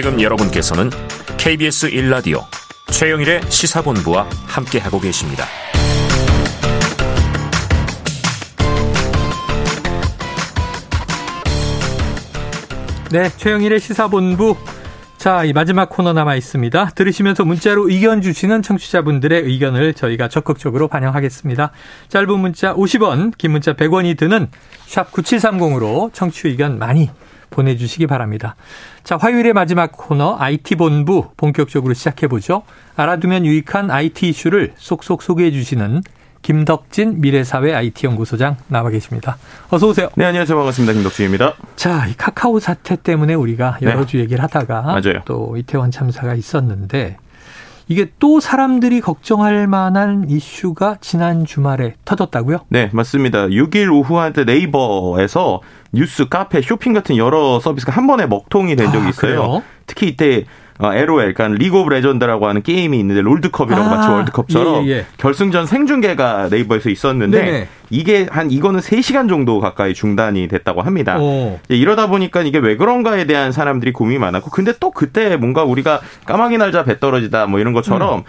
지금 여러분께서는 KBS 1라디오 최영일의 시사본부와 함께하고 계십니다. 네, 최영일의 시사본부. 자, 이 마지막 코너 남아 있습니다. 들으시면서 문자로 의견 주시는 청취자분들의 의견을 저희가 적극적으로 반영하겠습니다. 짧은 문자 50원, 긴 문자 100원이 드는 샵 9730으로 청취 의견 많이 보내주시기 바랍니다. 자, 화요일의 마지막 코너 IT본부 본격적으로 시작해보죠. 알아두면 유익한 IT 이슈를 쏙쏙 소개해 주시는 김덕진 미래사회 IT연구소장 나와 계십니다. 어서 오세요. 네, 안녕하세요. 반갑습니다. 김덕진입니다. 자, 이 카카오 사태 때문에 우리가 여러 네. 주 얘기를 하다가 맞아요. 또 이태원 참사가 있었는데 이게 또 사람들이 걱정할 만한 이슈가 지난 주말에 터졌다고요? 네, 맞습니다. 6일 오후 한때 네이버에서 뉴스, 카페, 쇼핑 같은 여러 서비스가 한 번에 먹통이 된 적이 아, 있어요. 그래요? 특히 이때 어, LOL, 그러니까 리그 오브 레전드라고 하는 게임이 있는데 롤드컵이라고 아, 마치 월드컵처럼 예, 예. 결승전 생중계가 네이버에서 있었는데 네네. 이게 한 이거는 3시간 정도 가까이 중단이 됐다고 합니다. 어. 이제 이러다 보니까 이게 왜 그런가에 대한 사람들이 고민이 많았고 근데 또 그때 뭔가 우리가 까마귀 날자 배 떨어지다 뭐 이런 것처럼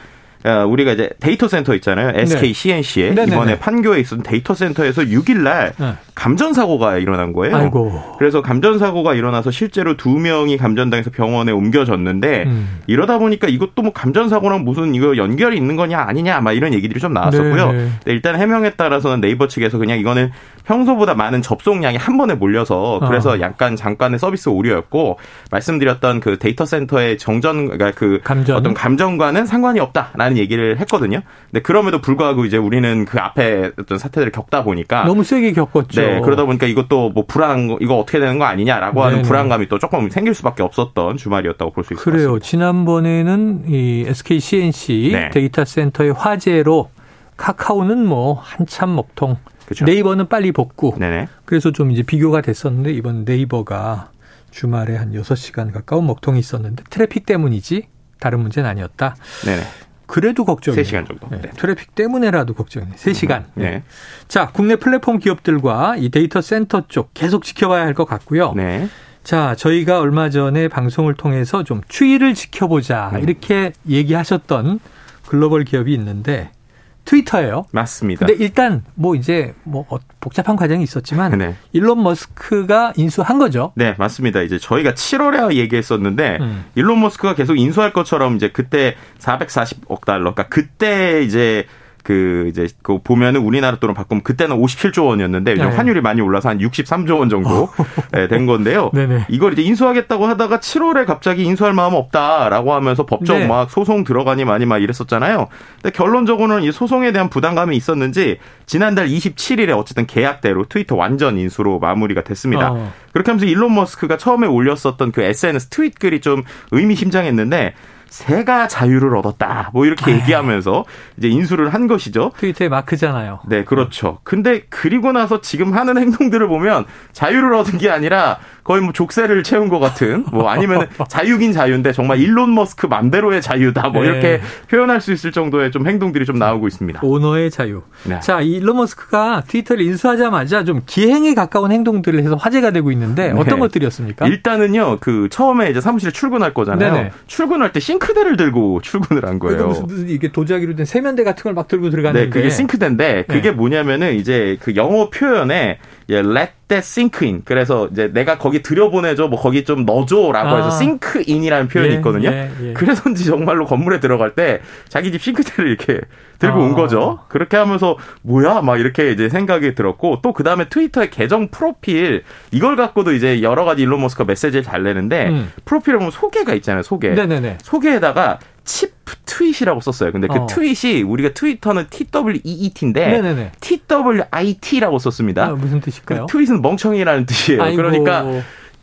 어, 우리가 이제 데이터 센터 있잖아요. SK C&C에 음. 네. 이번에 판교에 있었던 데이터 센터에서 6일 날 네. 감전 사고가 일어난 거예요. 아이고. 그래서 감전 사고가 일어나서 실제로 두 명이 감전당해서 병원에 옮겨졌는데 음. 이러다 보니까 이것도 뭐 감전 사고랑 무슨 이거 연결이 있는 거냐 아니냐 막 이런 얘기들이 좀 나왔었고요. 네. 네, 일단 해명에 따라서는 네이버 측에서 그냥 이거는 평소보다 많은 접속량이 한 번에 몰려서 그래서 어. 약간 잠깐의 서비스 오류였고 말씀드렸던 그 데이터 센터의 정전 그러니까 그 감전. 어떤 감전과는 상관이 없다라는 얘기를 했거든요. 근데 그럼에도 불구하고 이제 우리는 그 앞에 어떤 사태들을 겪다 보니까 너무 세게 겪었죠. 네, 그러다 보니까 이것도 뭐 불안, 거- 이거 어떻게 되는 거 아니냐라고 하는 네네. 불안감이 또 조금 생길 수밖에 없었던 주말이었다고 볼 수 있을 것 그래요. 같습니다. 지난번에는 이 SK C&C 네. 데이터 센터의 화재로 카카오는 뭐 한참 먹통, 그렇죠. 네이버는 빨리 복구. 네네. 그래서 좀 이제 비교가 됐었는데 이번 네이버가 주말에 한 6시간 가까운 먹통이 있었는데 트래픽 때문이지 다른 문제는 아니었다. 네네. 그래도 걱정이에요. 3시간 정도. 네, 네. 트래픽 때문에라도 걱정이네. 3시간. 네. 자, 국내 플랫폼 기업들과 이 데이터 센터 쪽 계속 지켜봐야 할 것 같고요. 네. 자, 저희가 얼마 전에 방송을 통해서 좀 추이를 지켜보자 음. 이렇게 얘기하셨던 글로벌 기업이 있는데 트위터예요. 맞습니다. 근데 일단 뭐 이제 뭐 어- 복잡한 과정이 있었지만 네. 일론 머스크가 인수한 거죠. 네, 맞습니다. 이제 저희가 7월에 얘기했었는데 음. 일론 머스크가 계속 인수할 것처럼 이제 그때 440억 달러, 그러니까 그때 이제 그 이제 그 보면은 우리나라 돈으로 바꾸면 그때는 57조 원이었는데 네. 환율이 많이 올라서 한 63조 원 정도 네, 된 건데요. 네네. 이걸 이제 인수하겠다고 하다가 7월에 갑자기 인수할 마음 없다라고 하면서 법적 네. 막 소송 들어가니 많이 막 이랬었잖아요. 근데 결론적으로는 이 소송에 대한 부담감이 있었는지 지난달 27일에 어쨌든 계약대로 트위터 완전 인수로 마무리가 됐습니다. 어. 그렇게 하면서 일론 머스크가 처음에 올렸었던 그 SNS 트윗 글이 좀 의미심장했는데 새가 자유를 얻었다. 뭐 이렇게 얘기하면서 이제 인수를 한 것이죠. 트위터의 마크잖아요. 네, 그렇죠. 근데 그리고 나서 지금 하는 행동들을 보면 자유를 얻은 게 아니라 거의 뭐 족쇄를 채운 것 같은 뭐 아니면 자유긴 자유인데 정말 일론 머스크 맘대로의 자유다 뭐 네. 이렇게 표현할 수 있을 정도의 좀 행동들이 좀 나오고 있습니다. 오너의 자유. 네. 자, 이 일론 머스크가 트위터를 인수하자마자 좀 기행에 가까운 행동들을 해서 화제가 되고 있는데 어떤 네. 것들이었습니까? 일단은요, 그 처음에 이제 사무실에 출근할 거잖아요. 네네. 출근할 때 싱 크대를 들고 출근을 한 그러니까 거예요. 무슨, 이게 도자기로 된 세면대 같은 걸 막 들고 들어가는데 네, 그게 싱크대인데 그게 네. 뭐냐면은 이제 그 영어 표현에 예, let that sink in. 그래서 이제 내가 거기 들여보내줘, 뭐 거기 좀 넣어줘라고 해서 아. sink in이라는 표현이 예, 있거든요. 예, 예. 그래서인지 정말로 건물에 들어갈 때 자기 집 싱크대를 이렇게 들고 아. 온 거죠. 그렇게 하면서 뭐야, 막 이렇게 이제 생각이 들었고 또 그 다음에 트위터의 계정 프로필 이걸 갖고도 이제 여러 가지 일론 머스크가 메시지를 잘 내는데 음. 프로필에 보면 소개가 있잖아요, 소개. 네네네. 소개에다가 Chief Twit이라고 썼어요. 근데 그 어. 트윗이 우리가 트위터는 TWEET인데 네네네. TWIT라고 썼습니다. 아, 무슨 그 뜻일까요? Twit은 멍청이라는 뜻이에요. 아이고. 그러니까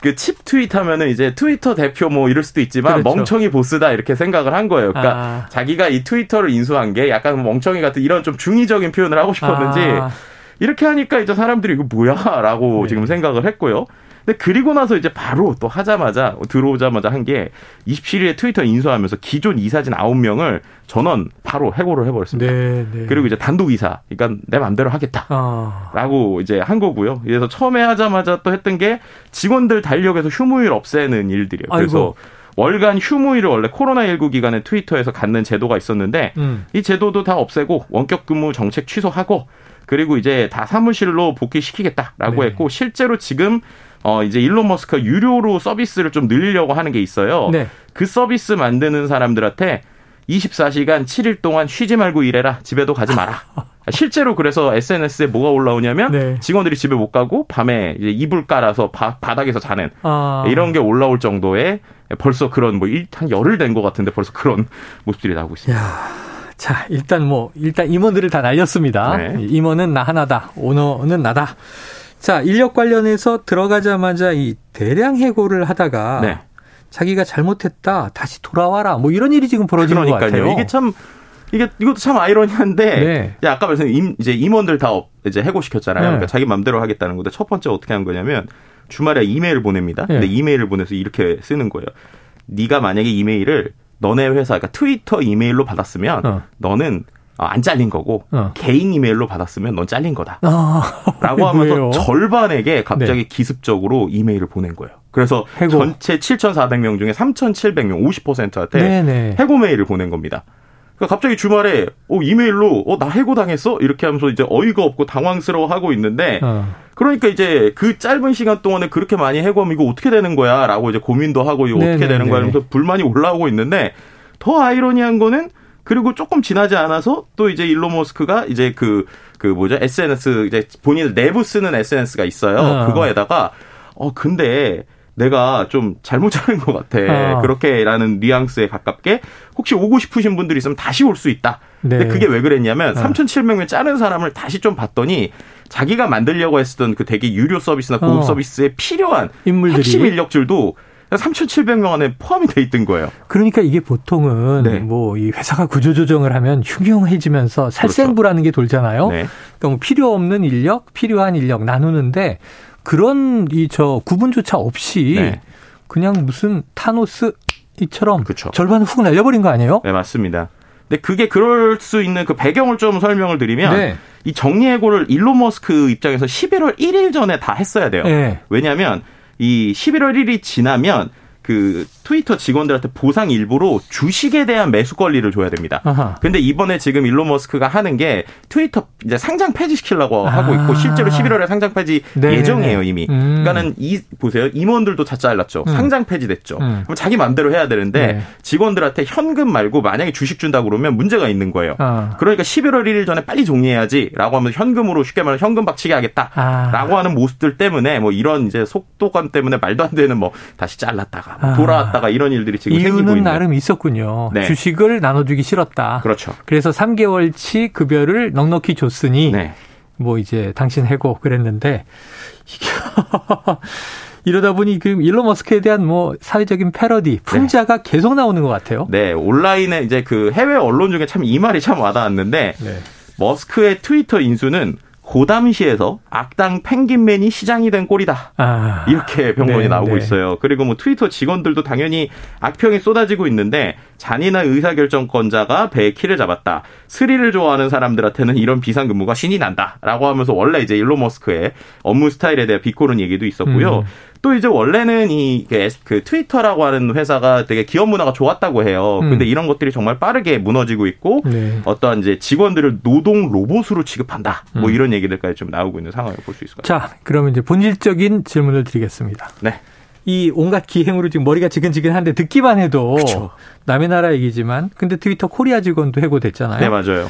그 Chief Twit 하면은 이제 트위터 대표 뭐 이럴 수도 있지만 그렇죠. 멍청이 보스다 이렇게 생각을 한 거예요. 그러니까 아. 자기가 이 트위터를 인수한 게 약간 멍청이 같은 이런 좀 중의적인 표현을 하고 싶었는지 아. 이렇게 하니까 이제 사람들이 이거 뭐야라고 네. 지금 생각을 했고요. 근데 그리고 나서 이제 바로 또 하자마자 들어오자마자 한 게 27일에 트위터 인수하면서 기존 이사진 9명을 전원 바로 해고를 해버렸습니다. 네, 네. 그리고 이제 단독 이사, 그러니까 내 맘대로 하겠다. 아. 라고 이제 한 거고요. 그래서 처음에 하자마자 또 했던 게 직원들 달력에서 휴무일 없애는 일들이에요. 그래서 아이고. 월간 휴무일을 원래 코로나19 기간에 트위터에서 갖는 제도가 있었는데 음. 이 제도도 다 없애고 원격 근무 정책 취소하고 그리고 이제 다 사무실로 복귀시키겠다라고 네. 했고 실제로 지금 어 이제 일론 머스크가 유료로 서비스를 좀 늘리려고 하는 게 있어요. 네. 그 서비스 만드는 사람들한테 24시간 7일 동안 쉬지 말고 일해라. 집에도 가지 마라. 실제로 그래서 SNS에 뭐가 올라오냐면 네. 직원들이 집에 못 가고 밤에 이제 이불 깔아서 바, 닥에서 자는 아. 이런 게 올라올 정도의 벌써 그런 뭐한 열흘 된 것 같은데 벌써 그런 모습들이 나오고 있습니다. 야. 자, 일단 뭐 일단 임원들을 다 날렸습니다. 네. 임원은 나 하나다. 오너는 나다. 자, 인력 관련해서 들어가자마자 이 대량 해고를 하다가 네. 자기가 잘못했다. 다시 돌아와라. 뭐 이런 일이 지금 벌어지는 그러니까요. 것 같아요. 이게 참 이게 이것도 참 아이러니한데 네. 아까 말씀 임, 이제 임원들 다 이제 해고시켰잖아요. 네. 그러니까 자기 맘대로 하겠다는 건데 첫 번째 어떻게 한 거냐면 주말에 이메일을 보냅니다. 네. 근데 이메일을 보내서 이렇게 쓰는 거예요. 네가 만약에 이메일을 너네 회사 그러니까 트위터 이메일로 받았으면 어. 너는 어, 안 잘린 거고 어. 개인 이메일로 받았으면 넌 잘린 거다. 아, 라고 하면서? 절반에게 갑자기 네. 기습적으로 이메일을 보낸 거예요. 그래서 해고. 전체 7,400명 중에 3,700명 50%한테 네네. 해고 메일을 보낸 겁니다. 그러니까 갑자기 주말에 어 이메일로 어 나 해고 당했어 이렇게 하면서 이제 어이가 없고 당황스러워하고 있는데 어. 그러니까 이제 그 짧은 시간 동안에 그렇게 많이 해고하면 이거 어떻게 되는 거야라고 이제 고민도 하고 이거 어떻게 되는 거야 하면서 불만이 올라오고 있는데 더 아이러니한 거는 그리고 조금 지나지 않아서 또 이제 일론 머스크가 이제 그, 그 뭐죠? SNS, 이제 본인 내부 쓰는 SNS가 있어요. 어. 그거에다가, 어, 근데 내가 좀 잘못 자른 것 같아. 어. 그렇게라는 뉘앙스에 가깝게 혹시 오고 싶으신 분들이 있으면 다시 올 수 있다. 네. 근데 그게 왜 그랬냐면 어. 3,700명 짜는 사람을 다시 좀 봤더니 자기가 만들려고 했었던 그 되게 유료 서비스나 고급 어. 서비스에 필요한 인물들이. 핵심 인력줄도 3,700명 안에 포함이 돼 있던 거예요. 그러니까 이게 보통은 네. 뭐이 회사가 구조조정을 하면 흉흉해지면서 살생부라는 그렇죠. 게 돌잖아요. 네. 그러니까 뭐 필요 없는 인력, 필요한 인력 나누는데 그런 이 저 구분조차 없이 네. 그냥 무슨 타노스 이처럼 그렇죠. 절반을 훅 날려버린 거 아니에요? 네, 맞습니다. 근데 그게 그럴 수 있는 그 배경을 좀 설명을 드리면 네. 이 정리해고를 일론 머스크 입장에서 11월 1일 전에 다 했어야 돼요. 네. 왜냐하면 이 11월 1일이 지나면 그 트위터 직원들한테 보상 일부로 주식에 대한 매수 권리를 줘야 됩니다. 아하. 근데 이번에 지금 일론 머스크가 하는 게 트위터 이제 상장 폐지시키려고 아. 하고 있고 실제로 11월에 상장 폐지 네네네. 예정이에요 이미. 음. 그러니까는 이 보세요 임원들도 다 잘랐죠. 음. 상장 폐지됐죠. 음. 그럼 자기 마음대로 해야 되는데 네. 직원들한테 현금 말고 만약에 주식 준다 그러면 문제가 있는 거예요. 아. 그러니까 11월 1일 전에 빨리 종료해야지라고 하면 현금으로 쉽게 말하면 현금 박치기 하겠다라고 아. 하는 모습들 때문에 뭐 이런 이제 속도감 때문에 말도 안 되는 뭐 다시 잘랐다가 뭐 아. 돌아왔다가 이런 일들이 지금 생기고 있는 나름 있었군요. 네. 주식을 나눠주기 싫었다. 그렇죠. 그래서 3개월치 급여를 넉넉히 줬으니 네. 뭐 이제 당신 해고 그랬는데 이러다 보니 그 일론 머스크에 대한 뭐 사회적인 패러디 풍자가 네. 계속 나오는 것 같아요. 네, 온라인에 이제 그 해외 언론 중에 참 이 말이 참 와닿았는데 네. 머스크의 트위터 인수는 고담시에서 악당 펭귄맨이 시장이 된 꼴이다. 아. 이렇게 병론이 네, 나오고 네. 있어요. 그리고 뭐 트위터 직원들도 당연히 악평이 쏟아지고 있는데 잔인한 의사결정권자가 배에 키를 잡았다. 스릴을 좋아하는 사람들한테는 이런 비상근무가 신이 난다. 라고 하면서 원래 이제 일론 머스크의 업무 스타일에 대한 비꼬는 얘기도 있었고요. 음. 또 이제 원래는 이 그 트위터라고 하는 회사가 되게 기업 문화가 좋았다고 해요. 음. 근데 이런 것들이 정말 빠르게 무너지고 있고 네. 어떠한 이제 직원들을 노동 로봇으로 취급한다. 뭐 음. 이런 얘기들까지 좀 나오고 있는 상황을 볼 수 있을 것 같아요. 자, 그러면 이제 본질적인 질문을 드리겠습니다. 네. 이 온갖 기행으로 지금 머리가 지근지근한데 듣기만 해도 그쵸. 남의 나라 얘기지만 근데 트위터 코리아 직원도 해고됐잖아요. 네, 맞아요.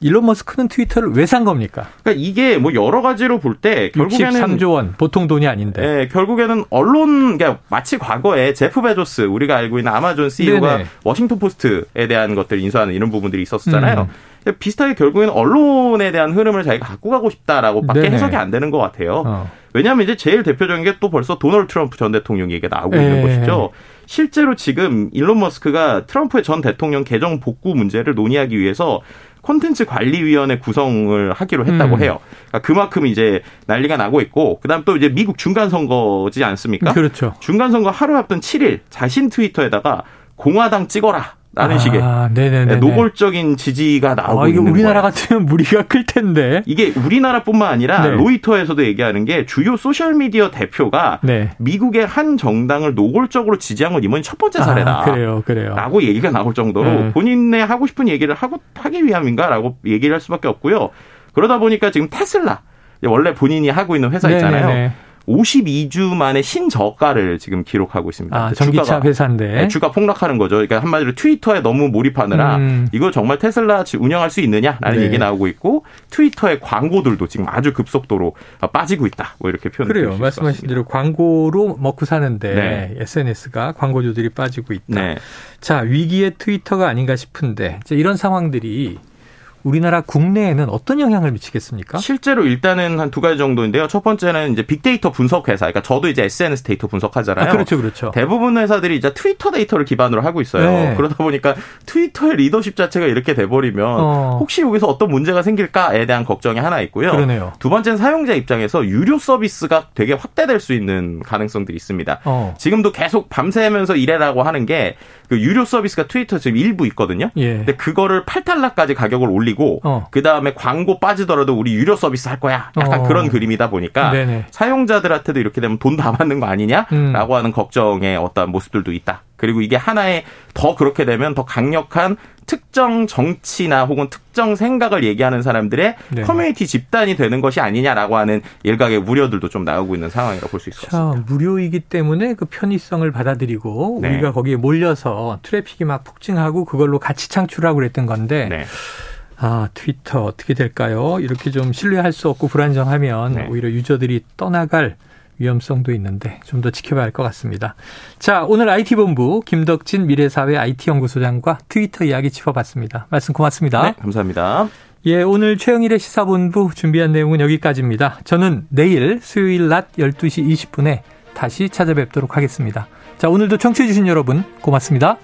일론 머스크는 트위터를 왜 산 겁니까? 그러니까 이게 뭐 여러 가지로 볼 때 결국에는 63조 원 보통 돈이 아닌데. 네, 결국에는 언론 그러니까 마치 과거에 제프 베조스 우리가 알고 있는 아마존 CEO가 네네. 워싱턴 포스트에 대한 것들 인수하는 이런 부분들이 있었잖아요. 음. 비슷하게 결국에는 언론에 대한 흐름을 자기가 갖고 가고 싶다라고밖에 네네. 해석이 안 되는 것 같아요. 어. 왜냐하면 이제 제일 대표적인 게 또 벌써 도널드 트럼프 전 대통령 얘기가 나오고 에 있는 예. 것이죠. 실제로 지금 일론 머스크가 트럼프의 전 대통령 계정 복구 문제를 논의하기 위해서 콘텐츠 관리위원회 구성을 하기로 했다고 음. 해요. 그러니까 그만큼 이제 난리가 나고 있고 그다음 또 이제 미국 중간 선거지 않습니까? 그렇죠. 중간 선거 하루 앞둔 7일 자신 트위터에다가 공화당 찍어라. 라는 아, 식의 네네네. 노골적인 지지가 나오고 아, 이게 있는 우리나라 거예요. 같으면 물의가 클 텐데. 이게 우리나라뿐만 아니라 네. 로이터에서도 얘기하는 게 주요 소셜 미디어 대표가 네. 미국의 한 정당을 노골적으로 지지한 건 이번이 첫 번째 사례다. 아, 그래요, 그래요. 라고 얘기가 나올 정도로 네. 본인의 하고 싶은 얘기를 하고 하기 위함인가라고 얘기를 할 수밖에 없고요. 그러다 보니까 지금 테슬라 원래 본인이 하고 있는 회사 있잖아요. 네네네. 52주 만에 신저가를 지금 기록하고 있습니다. 아, 전기차 주가가, 회사인데 네, 주가 폭락하는 거죠. 그러니까 한마디로 트위터에 너무 몰입하느라 음. 이거 정말 테슬라 운영할 수 있느냐라는 네. 얘기 나오고 있고 트위터의 광고들도 지금 아주 급속도로 빠지고 있다. 뭐 이렇게 표현을 그래요. 말씀하신 대로 광고로 먹고 사는데 네. SNS가 광고주들이 빠지고 있다. 네. 자 위기의 트위터가 아닌가 싶은데 이런 상황들이 우리나라 국내에는 어떤 영향을 미치겠습니까? 실제로 일단은 한 두 가지 정도인데요. 첫 번째는 이제 빅데이터 분석 회사. 그러니까 저도 이제 SNS 데이터 분석하잖아요. 아, 그렇죠, 그렇죠. 대부분 회사들이 이제 트위터 데이터를 기반으로 하고 있어요. 네. 그러다 보니까 트위터의 리더십 자체가 이렇게 돼버리면 어. 혹시 여기서 어떤 문제가 생길까에 대한 걱정이 하나 있고요. 그러네요. 두 번째는 사용자 입장에서 유료 서비스가 되게 확대될 수 있는 가능성들이 있습니다. 어. 지금도 계속 밤새면서 일해라고 하는 게 그 유료 서비스가 트위터 지금 일부 있거든요. 예. 근데 그거를 8달러까지 가격을 올리고 어. 그 다음에 광고 빠지더라도 우리 유료 서비스 할 거야. 약간 어. 그런 그림이다 보니까 네네. 사용자들한테도 이렇게 되면 돈 다 받는 거 아니냐라고 음. 하는 걱정의 어떤 모습들도 있다. 그리고 이게 하나의 더 그렇게 되면 더 강력한 특정 정치나 혹은 특정 생각을 얘기하는 사람들의 네. 커뮤니티 집단이 되는 것이 아니냐라고 하는 일각의 우려들도 좀 나오고 있는 상황이라고 볼 수 있을 것 같습니다. 무료이기 때문에 그 편의성을 받아들이고 네. 우리가 거기에 몰려서 트래픽이 막 폭증하고 그걸로 가치 창출하고 그랬던 건데 네. 아, 트위터 어떻게 될까요? 이렇게 좀 신뢰할 수 없고 불안정하면 네. 오히려 유저들이 떠나갈 위험성도 있는데 좀 더 지켜봐야 할 것 같습니다. 자, 오늘 IT본부 김덕진 미래사회 IT연구소장과 트위터 이야기 짚어봤습니다. 말씀 고맙습니다. 네, 감사합니다. 예, 오늘 최영일의 시사본부 준비한 내용은 여기까지입니다. 저는 내일 수요일 낮 12시 20분에 다시 찾아뵙도록 하겠습니다. 자, 오늘도 청취해주신 여러분 고맙습니다.